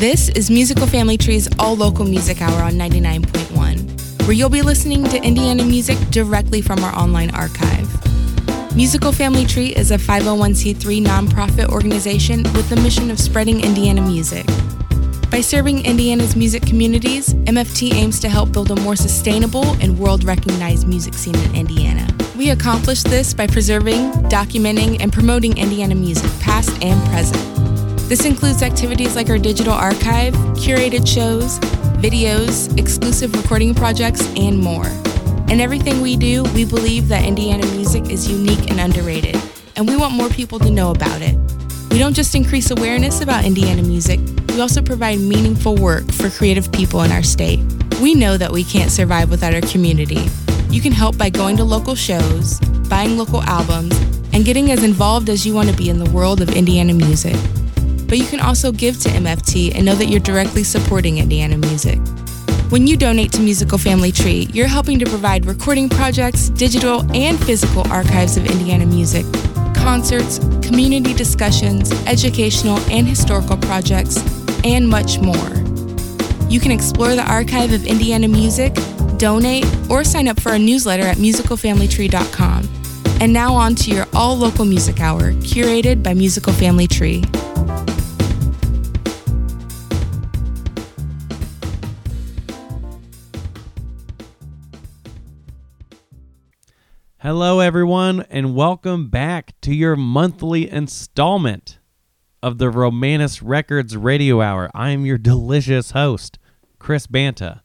This is Musical Family Tree's all local music hour on 99.1, where you'll be listening to Indiana music directly from our online archive. Musical Family Tree is a 501c3 nonprofit organization with the mission of spreading Indiana music. By serving Indiana's music communities, MFT aims to help build a more sustainable and world recognized music scene in Indiana. We accomplish this by preserving, documenting, and promoting Indiana music, past and present. This includes activities like our digital archive, curated shows, videos, exclusive recording projects, and more. In everything we do, we believe that Indiana music is unique and underrated, and we want more people to know about it. We don't just increase awareness about Indiana music, we also provide meaningful work for creative people in our state. We know that we can't survive without our community. You can help by going to local shows, buying local albums, and getting as involved as you want to be in the world of Indiana music. But you can also give to MFT and know that you're directly supporting Indiana music. When you donate to Musical Family Tree, you're helping to provide recording projects, digital and physical archives of Indiana music concerts, community discussions, educational and historical projects, and much more. You can explore the archive of Indiana music, donate, or sign up for our newsletter at musicalfamilytree.com. And now on to your all local music hour, curated by Musical Family Tree. Hello, everyone, and welcome back to your monthly installment of the Romanus Records Radio Hour. I am your delicious host, Chris Banta.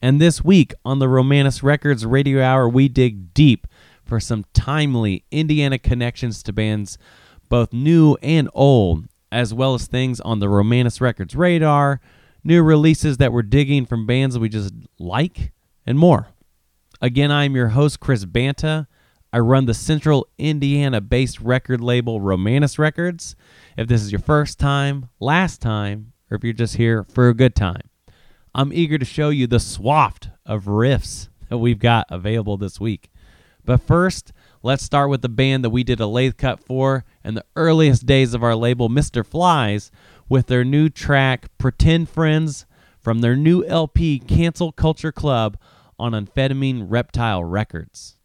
And this week on the Romanus Records Radio Hour, we dig deep for some timely Indiana connections to bands, both new and old, as well as things on the Romanus Records radar, new releases that we're digging from bands we just like, and more. Again, I'm your host, Chris Banta. I run the Central Indiana based record label Romanus Records. If this is your first time, last time, or if you're just here for a good time, I'm eager to show you the swath of riffs that we've got available this week. But first, let's start with the band that we did a lathe cut for in the earliest days of our label, Mr. Flies, with their new track, Pretend Friends, from their new LP, Cancel Culture Club on Amphetamine Reptile Records.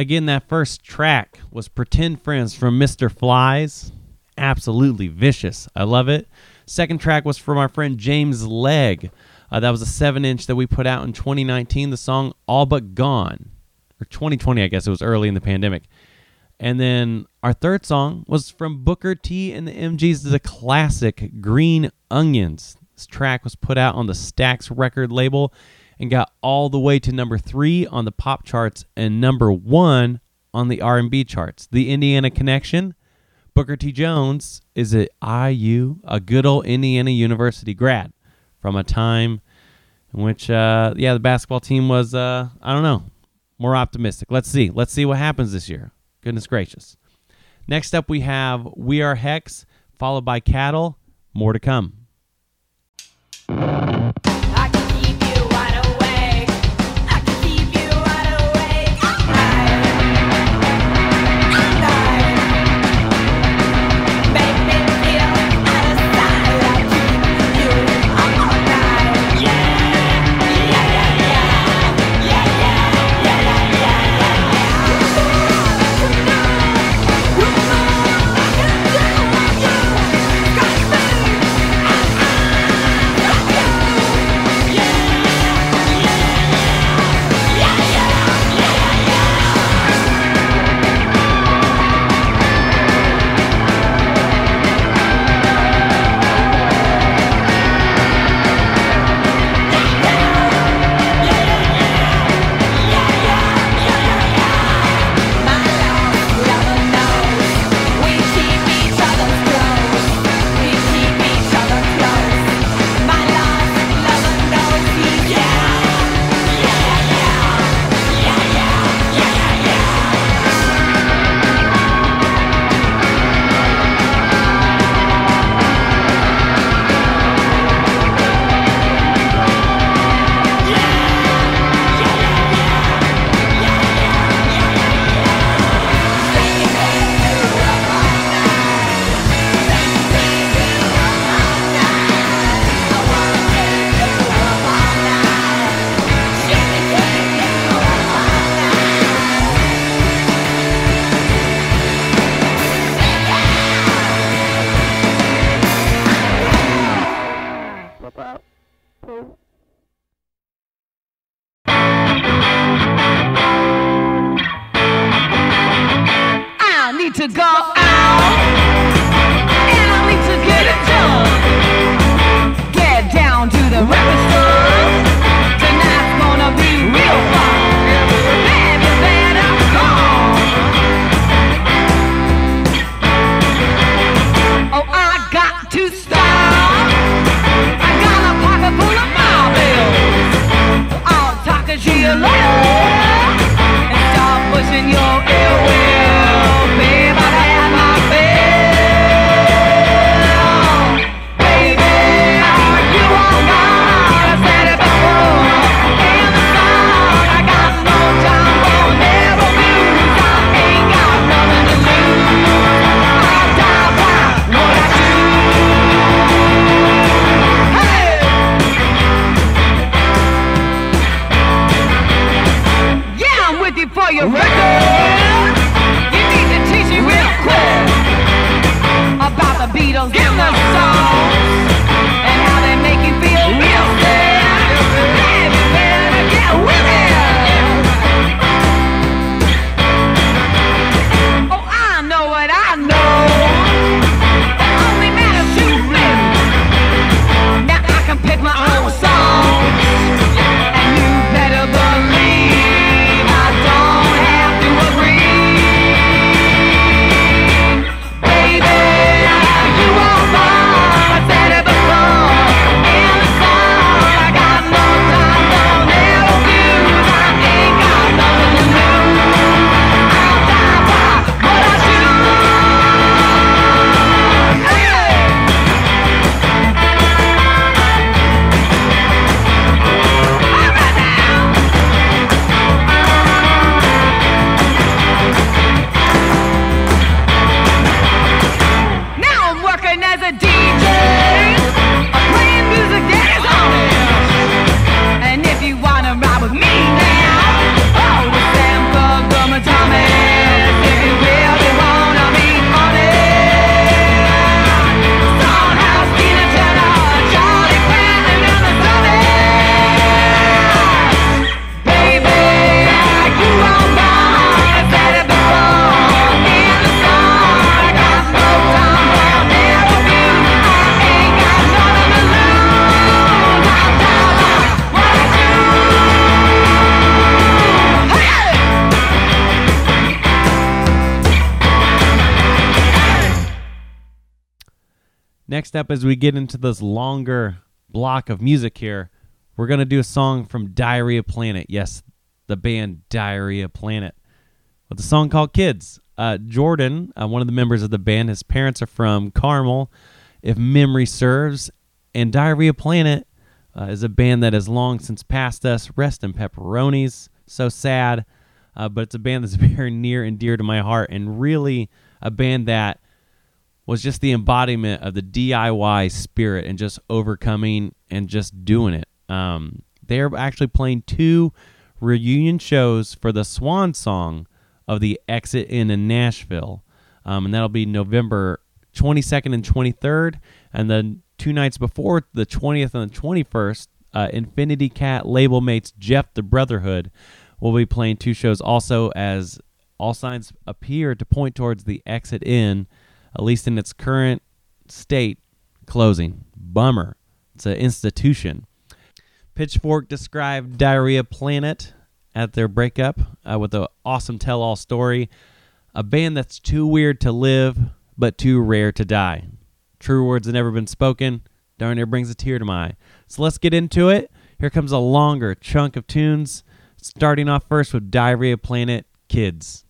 Again, that first track was Pretend Friends from Mr. Flies. Absolutely vicious. I love it. Second track was from our friend James Legg. Uh, that was a 7 inch that we put out in 2019. The song All But Gone. Or 2020, I guess it was early in the pandemic. And then our third song was from Booker T and the MGs, the classic Green Onions. This track was put out on the Stax record label and got all the way to number three on the pop charts and number one on the R&B charts. The Indiana Connection. Booker T. Jones is at IU, a good old Indiana University grad from a time in which, uh, yeah, the basketball team was, uh, I don't know, more optimistic. Let's see. Let's see what happens this year. Goodness gracious. Next up, we have We Are Hex, followed by Cattle. More to come. Next up, as we get into this longer block of music here, we're going to do a song from Diarrhea Planet. Yes, the band Diarrhea Planet. With a song called Kids. Uh, Jordan, uh, one of the members of the band, his parents are from Carmel, if memory serves. And Diarrhea Planet uh, is a band that has long since passed us. Rest in pepperonis. So sad. Uh, but it's a band that's very near and dear to my heart, and really a band that was just the embodiment of the DIY spirit and just overcoming and just doing it. Um, they're actually playing two reunion shows for the Swan Song of the Exit Inn in Nashville, um, and that'll be November 22nd and 23rd, and then two nights before the 20th and the 21st, uh, Infinity Cat label mates Jeff the Brotherhood will be playing two shows. Also as all signs appear to point towards the Exit Inn, at least in its current state, closing. Bummer. It's an institution. Pitchfork described Diarrhea Planet at their breakup uh, with an awesome tell all story. A band that's too weird to live, but too rare to die. True words have never been spoken. Darn near brings a tear to my eye. So let's get into it. Here comes a longer chunk of tunes, starting off first with Diarrhea Planet Kids.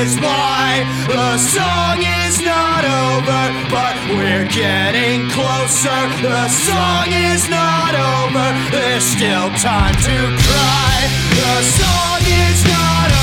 Is why. The song is not over, but we're getting closer. The song is not over. There's still time to cry. The song is not over,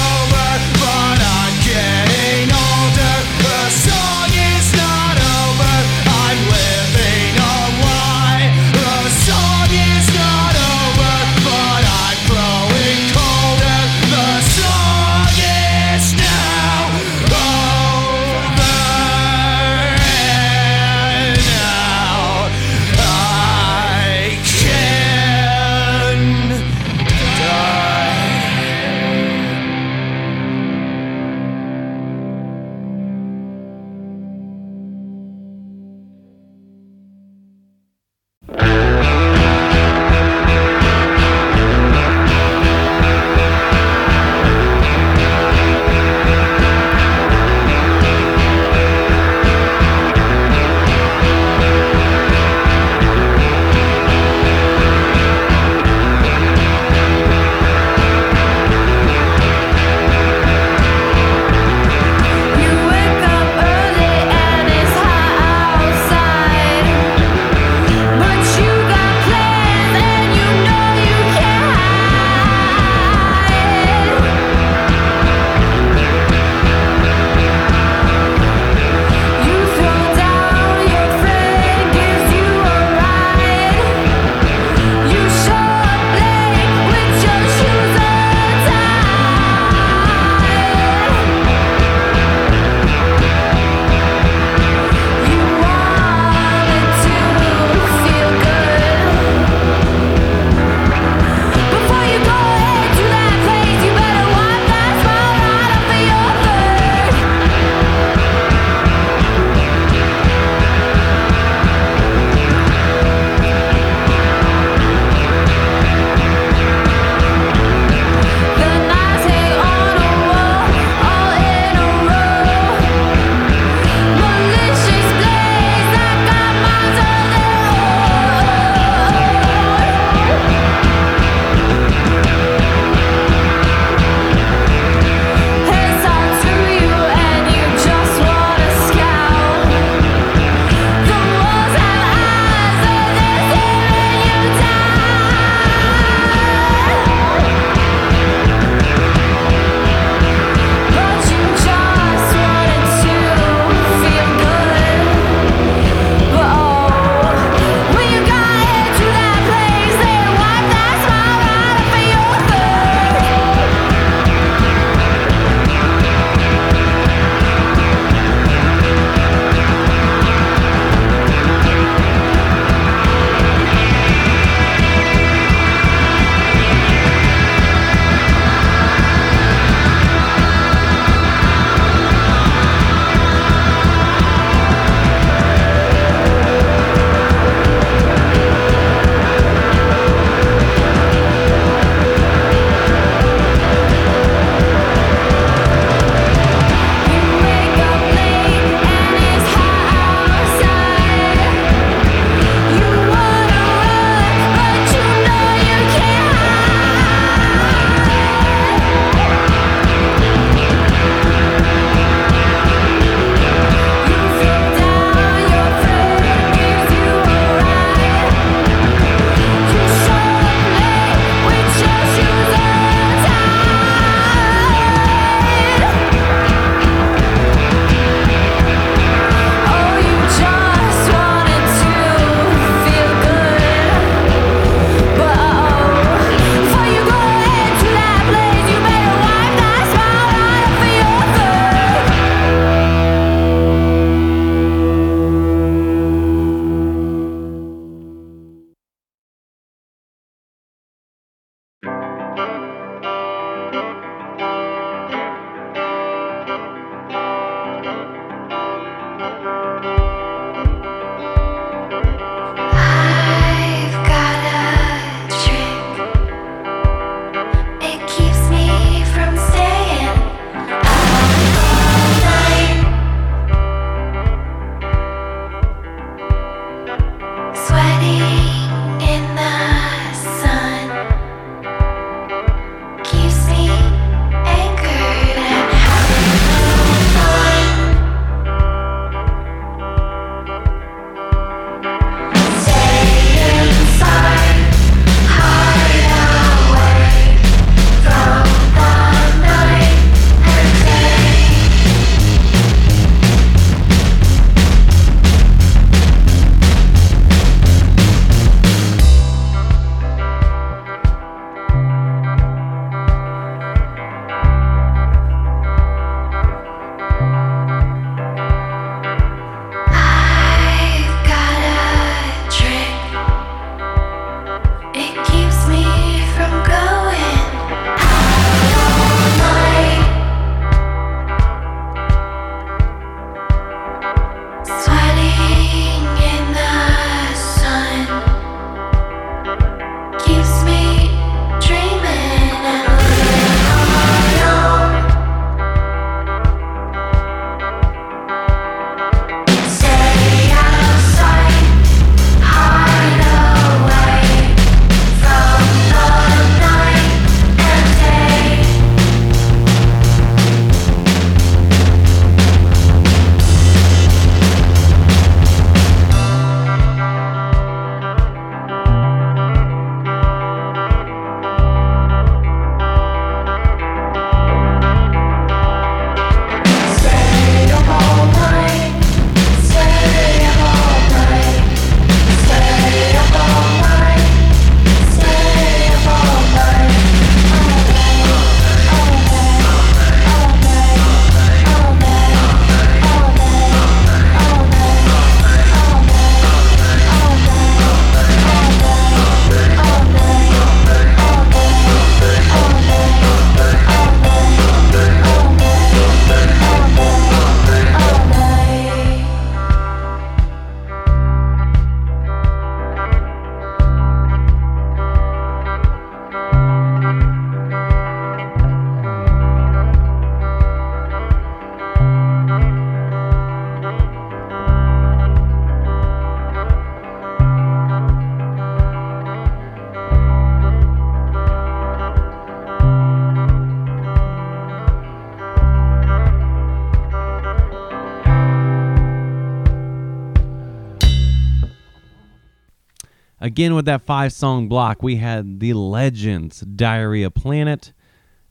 Again, with that five song block, we had The Legends, Diarrhea Planet.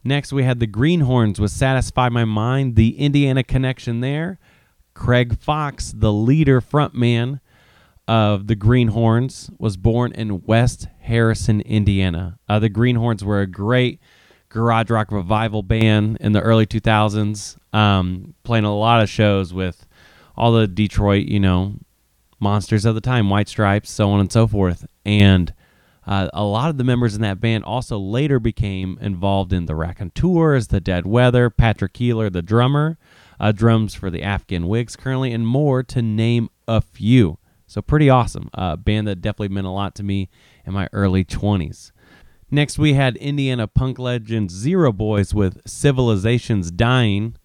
Next, we had The Greenhornes with Satisfy My Mind, the Indiana connection there. Craig Fox, the leader frontman of the Greenhornes, was born in West Harrison, Indiana. Uh, the Greenhornes were a great garage rock revival band in the early 2000s, um, playing a lot of shows with all the Detroit, you know, monsters of the time, White Stripes, so on and so forth. And uh, a lot of the members in that band also later became involved in the Raconteurs, the Dead Weather, Patrick Keeler, the drummer, uh, drums for the Afghan Whigs currently, and more to name a few. So pretty awesome. A uh, band that definitely meant a lot to me in my early 20s. Next, we had Indiana punk legend Zero Boys with Civilization's Dying.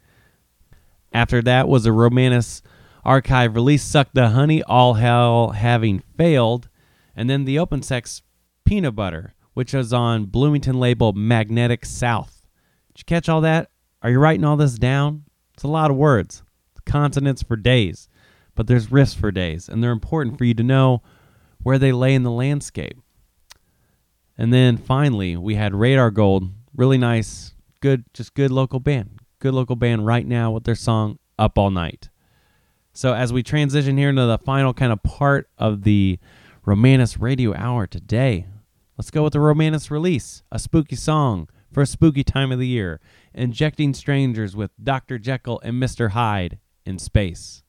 After that was a Romanus archive release, Suck the Honey, All Hell Having Failed. And then the Open Sex Peanut Butter, which was on Bloomington label Magnetic South. Did you catch all that? Are you writing all this down? It's a lot of words, consonants for days, but there's riffs for days, and they're important for you to know where they lay in the landscape. And then finally, we had Radar Gold, really nice, good, just good local band, good local band right now with their song Up All Night. So as we transition here into the final kind of part of the Romanus Radio Hour today, let's go with the Romanus release, a spooky song for a spooky time of the year, injecting strangers with Dr. Jekyll and Mr. Hyde in space.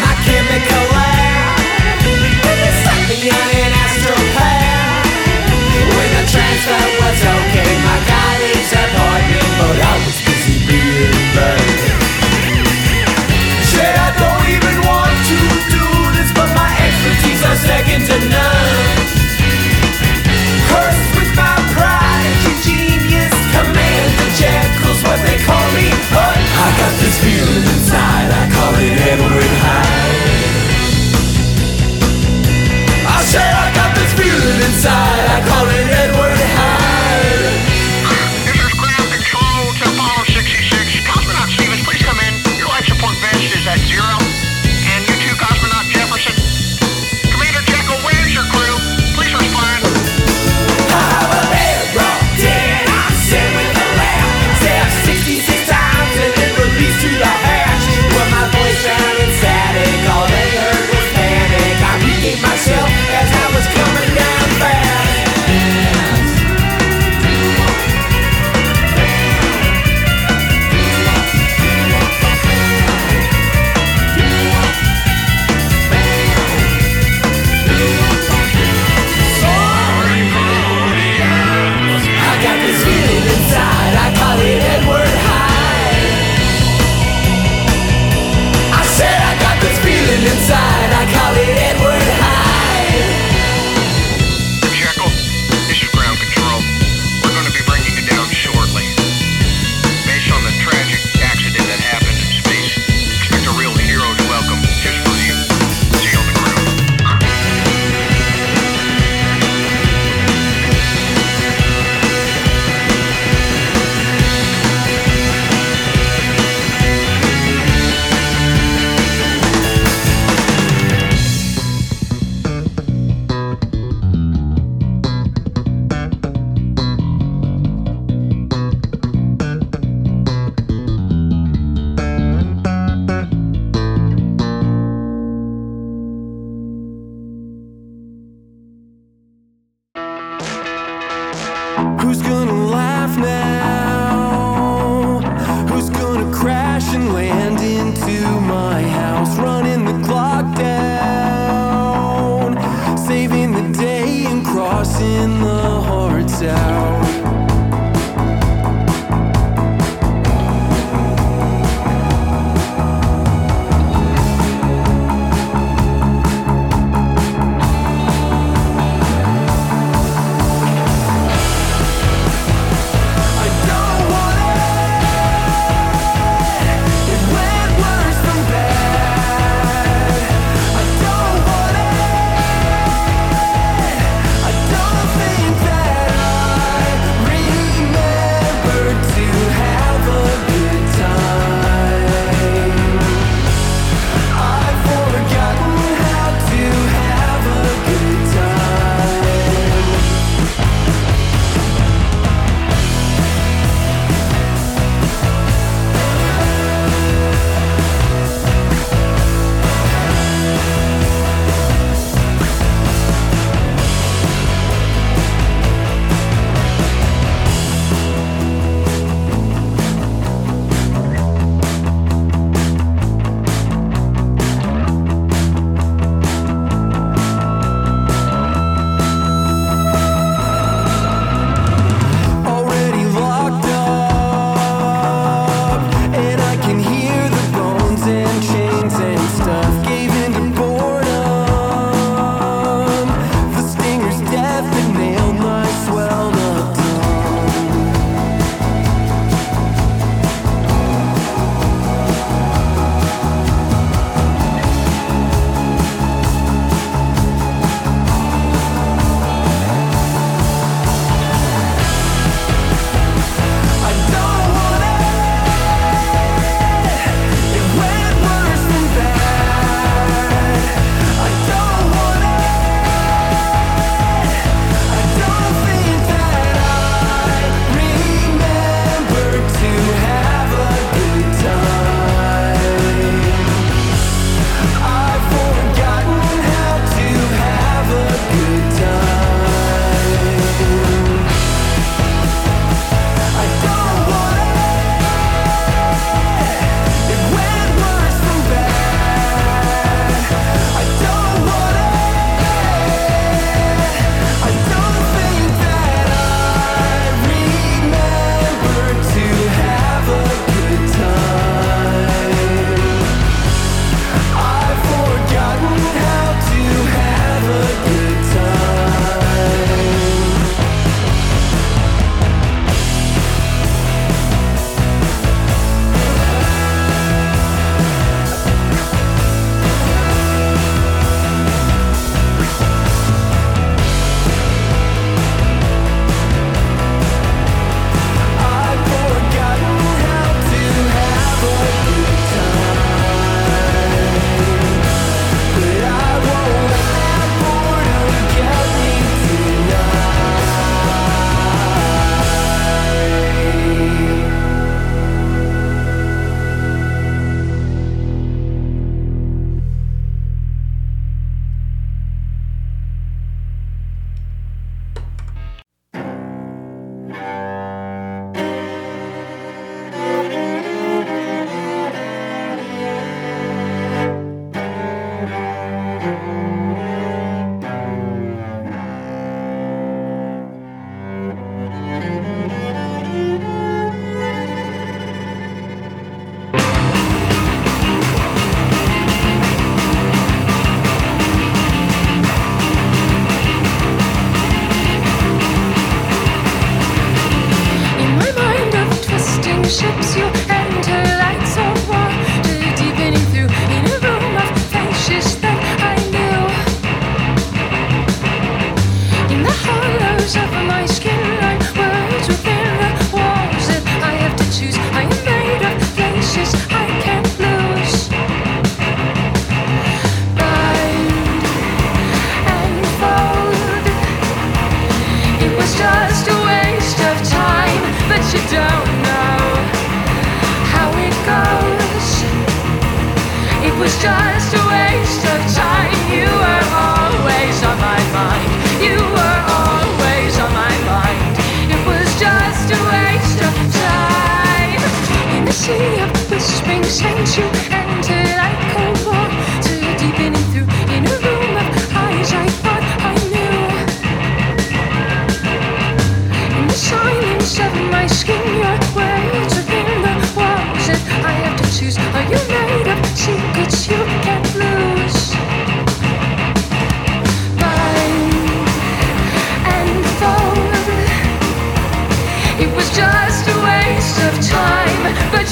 my chemical transfer was okay. My colleagues annoyed me, but I was busy being bad. Said I don't even want to do this, but my expertise are second to none. Cursed with my pride and genius, command the jackals, what they call me. But I got this feeling inside, I call it Edward Hyde. I said I got this feeling inside, I call it Edward.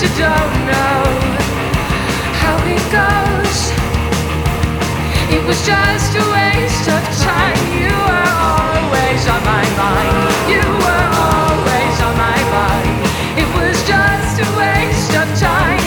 You don't know how it goes. It was just a waste of time. You were always on my mind. You were always on my mind. It was just a waste of time.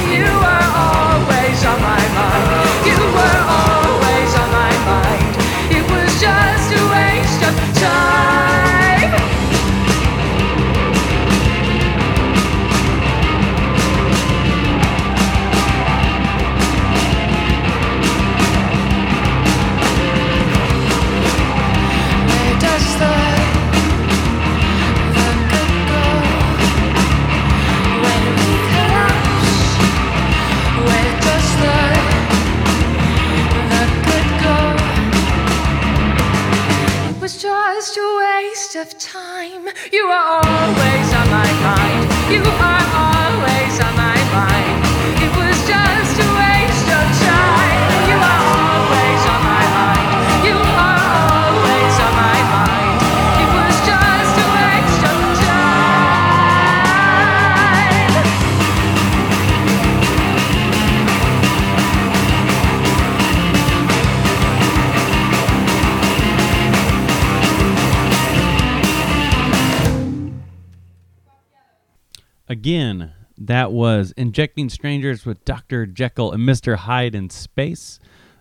Again, that was Injecting Strangers with Dr. Jekyll and Mr. Hyde in Space.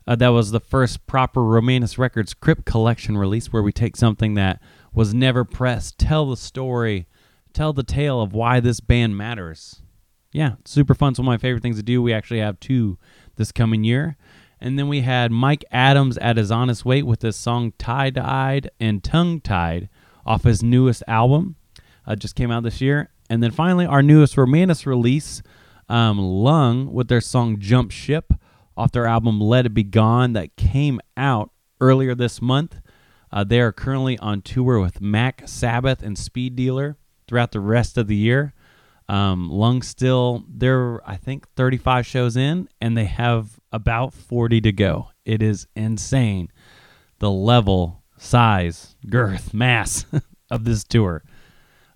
Uh, that was the first proper Romanus Records Crypt Collection release where we take something that was never pressed, tell the story, tell the tale of why this band matters. Yeah, super fun. It's one of my favorite things to do. We actually have two this coming year. And then we had Mike Adams at his honest weight with his song Tie Dyed and Tongue Tied off his newest album. Uh, just came out this year. And then finally, our newest Romanus release, um, Lung, with their song Jump Ship off their album Let It Be Gone that came out earlier this month. Uh, they are currently on tour with Mac Sabbath and Speed Dealer throughout the rest of the year. Um, Lung still, they're, I think, 35 shows in, and they have about 40 to go. It is insane the level, size, girth, mass of this tour.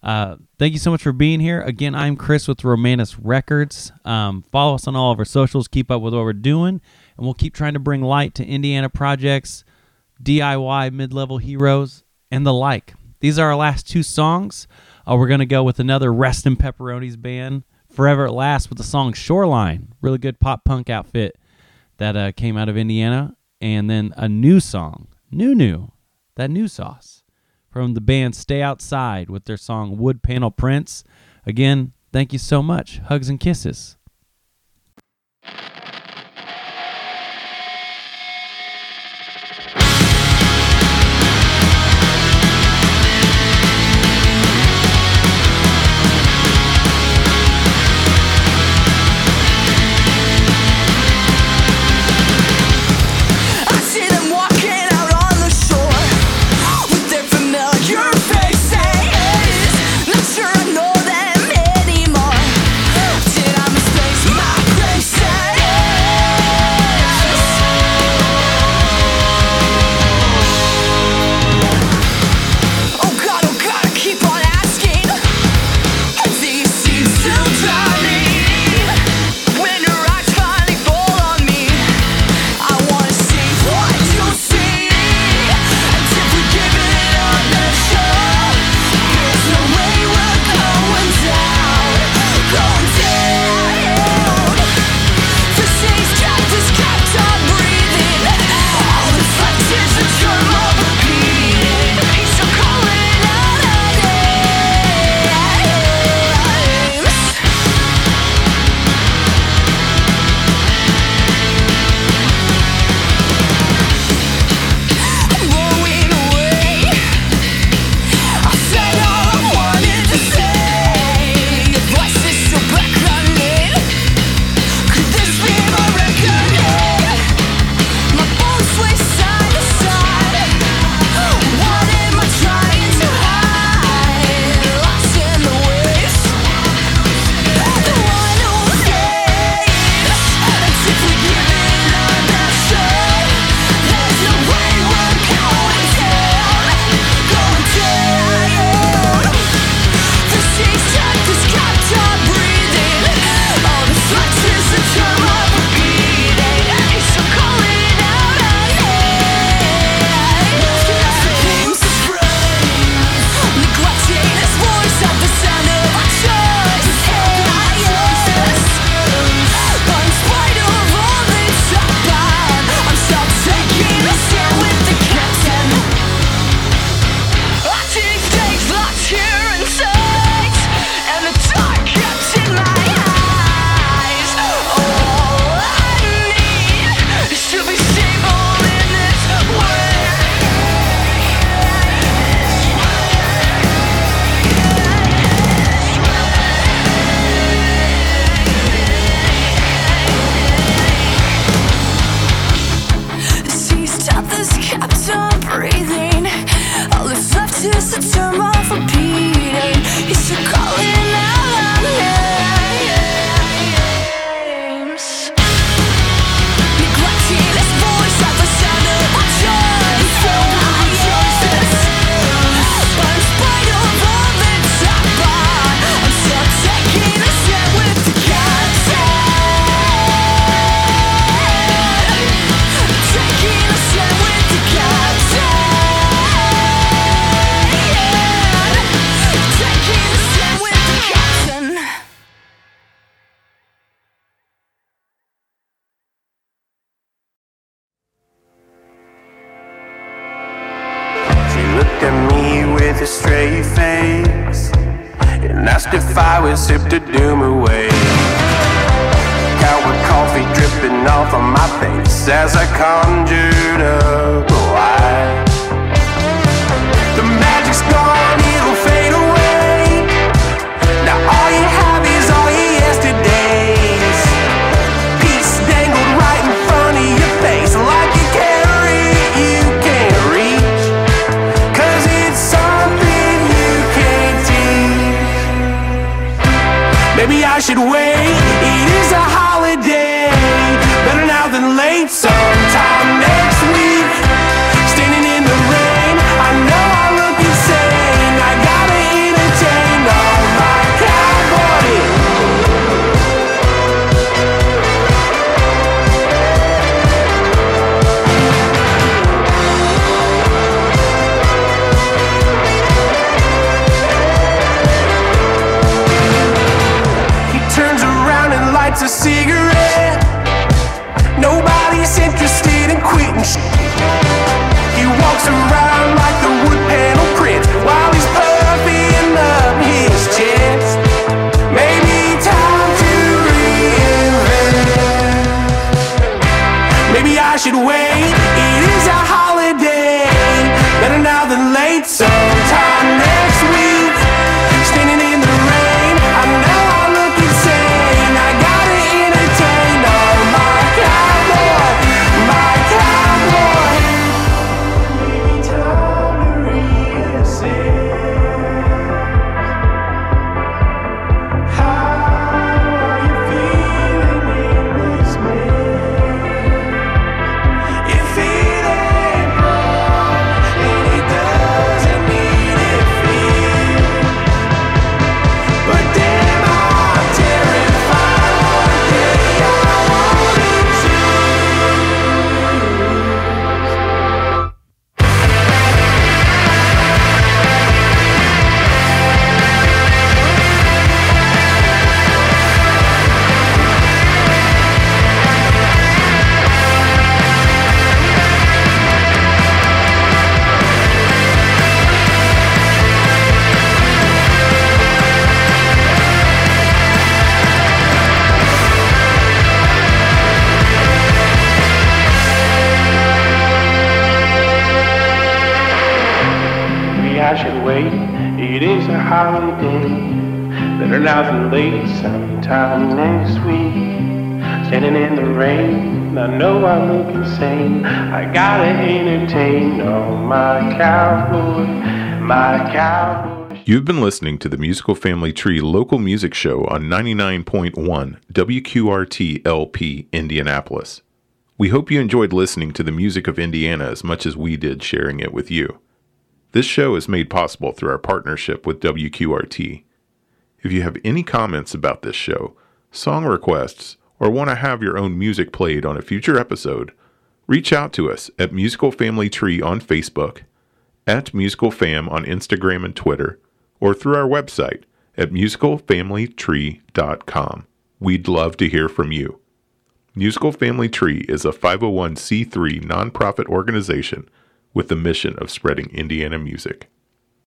Uh, thank you so much for being here. Again, I'm Chris with Romanus Records. Um, follow us on all of our socials. Keep up with what we're doing, and we'll keep trying to bring light to Indiana projects, DIY mid-level heroes, and the like. These are our last two songs. Uh, we're gonna go with another Rest in Pepperonis band, Forever at Last, with the song Shoreline. Really good pop punk outfit that uh, came out of Indiana, and then a new song, new new, that new sauce from the band Stay Outside with their song Wood Panel Prince. Again, thank you so much. Hugs and kisses. With a stray face and asked if I would sip the doom away. Coward coffee dripping off of my face as I conjured up a lie. The magic's gone, Should I gotta entertain. Oh, my cowboy. My cowboy. You've been listening to the Musical Family Tree local music show on 99.1 WQRT LP Indianapolis. We hope you enjoyed listening to the music of Indiana as much as we did sharing it with you. This show is made possible through our partnership with WQRT. If you have any comments about this show, song requests, or want to have your own music played on a future episode, reach out to us at Musical Family Tree on Facebook, at Musical Fam on Instagram and Twitter, or through our website at musicalfamilytree.com. We'd love to hear from you. Musical Family Tree is a 501c3 nonprofit organization with the mission of spreading Indiana music.